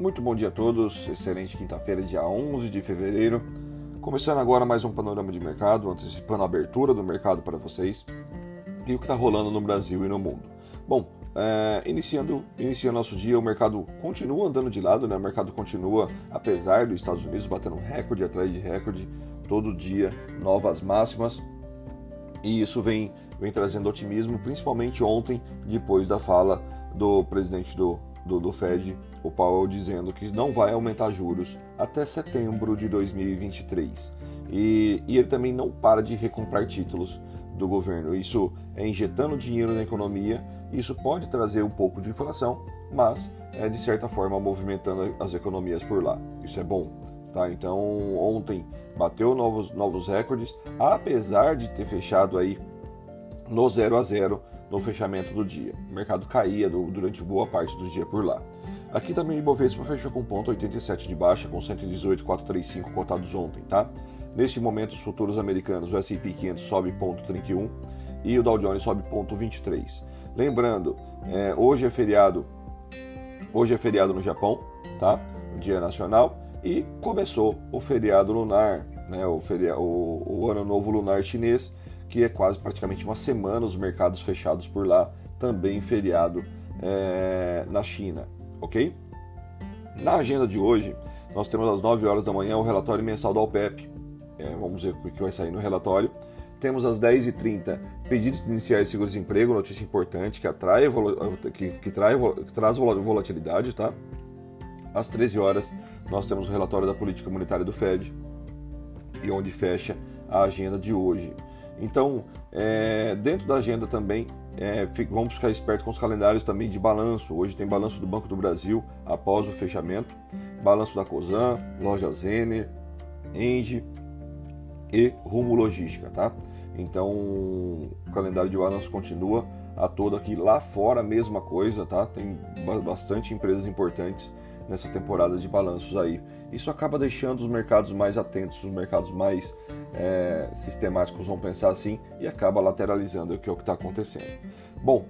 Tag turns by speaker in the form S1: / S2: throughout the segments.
S1: Muito bom dia a todos, excelente quinta-feira, dia 11 de fevereiro. Começando agora mais um panorama de mercado, antecipando a abertura do mercado para vocês e o que está rolando no Brasil e no mundo. Bom, é, iniciando, iniciando nosso dia, o mercado continua andando de lado, né? o mercado continua, apesar dos Estados Unidos batendo recorde atrás de recorde, todo dia novas máximas, e isso vem, vem trazendo otimismo, principalmente ontem, depois da fala do presidente do, do, do Fed, o Powell, dizendo que não vai aumentar juros até setembro de 2023. E, e ele também não para de recomprar títulos do governo. Isso é injetando dinheiro na economia, isso pode trazer um pouco de inflação, mas é de certa forma movimentando as economias por lá. Isso é bom. Tá? Então ontem bateu novos, novos recordes, apesar de ter fechado aí no 0 a 0 no fechamento do dia. O mercado caía durante boa parte do dia por lá. Aqui também o Ibovespa fechou com ponto 87 de baixa, com 118,435 cotados ontem, tá? Neste momento, os futuros americanos, o S&P 500 sobe ponto 31 e o Dow Jones sobe ponto 23. Lembrando, é, hoje é feriado, hoje é feriado no Japão, tá? Dia Nacional e começou o feriado lunar, né? O, feriado, o, o ano novo lunar chinês que é quase praticamente uma semana os mercados fechados por lá, também feriado é, na China, ok? Na agenda de hoje, nós temos às 9 horas da manhã o relatório mensal da OPEP. É, vamos ver o que vai sair no relatório. Temos às 10h30 pedidos iniciais de seguro-desemprego, notícia importante que, atrai, que, que, trai, que traz volatilidade, tá? Às 13 horas, nós temos o relatório da política monetária do Fed e onde fecha a agenda de hoje. Então, é, dentro da agenda também, é, vamos ficar esperto com os calendários também de balanço. Hoje tem balanço do Banco do Brasil após o fechamento, balanço da Cosan, Loja Zener, Engie e Rumo Logística, tá? Então, o calendário de balanço continua a todo aqui. Lá fora, a mesma coisa, tá? Tem bastante empresas importantes nessa temporada de balanços aí. Isso acaba deixando os mercados mais atentos, os mercados mais é, sistemáticos, vão pensar assim, e acaba lateralizando o que é o que está acontecendo. Bom,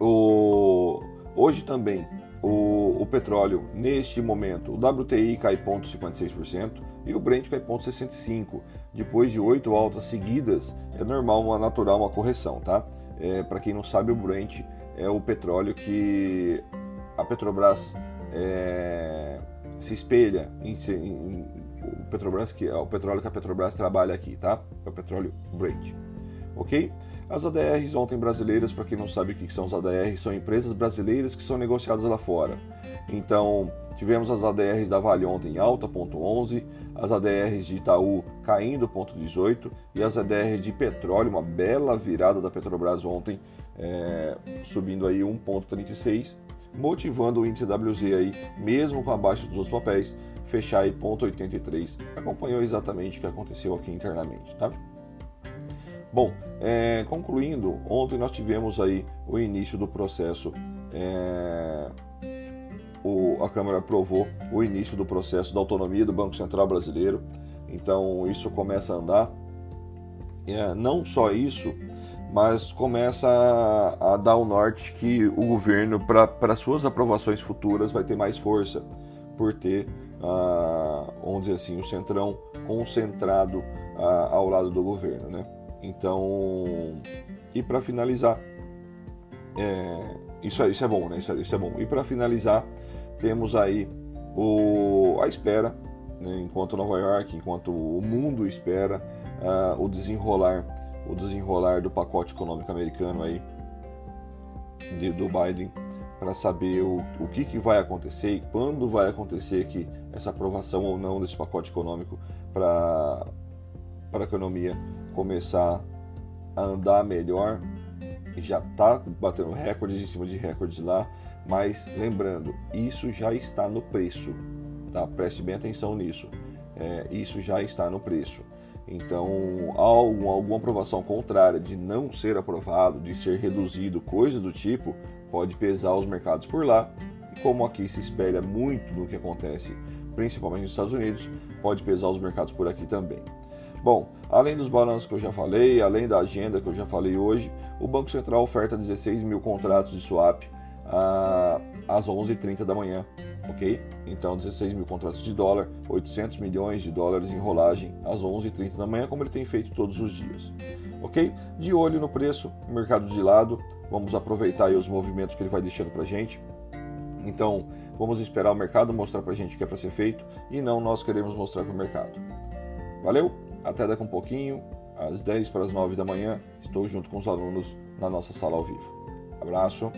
S1: o, hoje também o, o, petróleo, neste momento, o WTI cai 0,56% e o Brent cai 0,65%. Depois de oito altas seguidas, é normal, uma natural, uma correção, tá? É, Para quem não sabe, o Brent é o petróleo que a Petrobras é, se espelha em, em, o Petrobras, que é o petróleo que a Petrobras trabalha aqui, tá? É o petróleo Brent. Ok? As ADRs ontem brasileiras, para quem não sabe o que são as ADRs, são empresas brasileiras que são negociadas lá fora. Então, tivemos as ADRs da Vale ontem em alta, ponto 11, as ADRs de Itaú caindo, ponto 18, e as ADRs de petróleo, uma bela virada da Petrobras ontem, é, subindo aí 1,36 motivando o índice WZ aí, mesmo com a baixa dos outros papéis, fechar aí 0,83. Acompanhou exatamente o que aconteceu aqui internamente, tá? Bom, é, concluindo, ontem nós tivemos aí o início do processo. É, o, a Câmara aprovou o início do processo da autonomia do Banco Central Brasileiro. Então isso começa a andar. É, não só isso, mas começa a, a dar o norte que o governo, para suas aprovações futuras, vai ter mais força, por ter, ah, vamos dizer assim, o centrão concentrado ah, ao lado do governo. Né? Então, e para finalizar, é, isso, é, isso é bom, né? Isso, é, isso é bom. E para finalizar, temos aí o, a espera, né? enquanto Nova York, enquanto o mundo espera ah, o desenrolar o desenrolar do pacote econômico americano aí de, do Biden para saber o, o que, que vai acontecer e quando vai acontecer que essa aprovação ou não desse pacote econômico para para a economia começar a andar melhor. Já está batendo recordes em cima de recordes lá mas lembrando isso já está no preço tá? Preste bem atenção nisso. É, isso já está no preço então, algum, alguma aprovação contrária de não ser aprovado, de ser reduzido, coisa do tipo, pode pesar os mercados por lá. E como aqui se espelha muito no que acontece, principalmente nos Estados Unidos, pode pesar os mercados por aqui também. Bom, além dos balanços que eu já falei, além da agenda que eu já falei hoje, o Banco Central oferta 16 mil contratos de swap às 11h30 da manhã, ok? Então 16 mil contratos de dólar, 800 milhões de dólares em rolagem às 11h30 da manhã, como ele tem feito todos os dias, ok? De olho no preço, mercado de lado, vamos aproveitar os movimentos que ele vai deixando para gente. Então vamos esperar o mercado mostrar para gente o que é para ser feito e não nós queremos mostrar para o mercado. Valeu? Até daqui um pouquinho, às 10 para as 9 da manhã, estou junto com os alunos na nossa sala ao vivo. Abraço.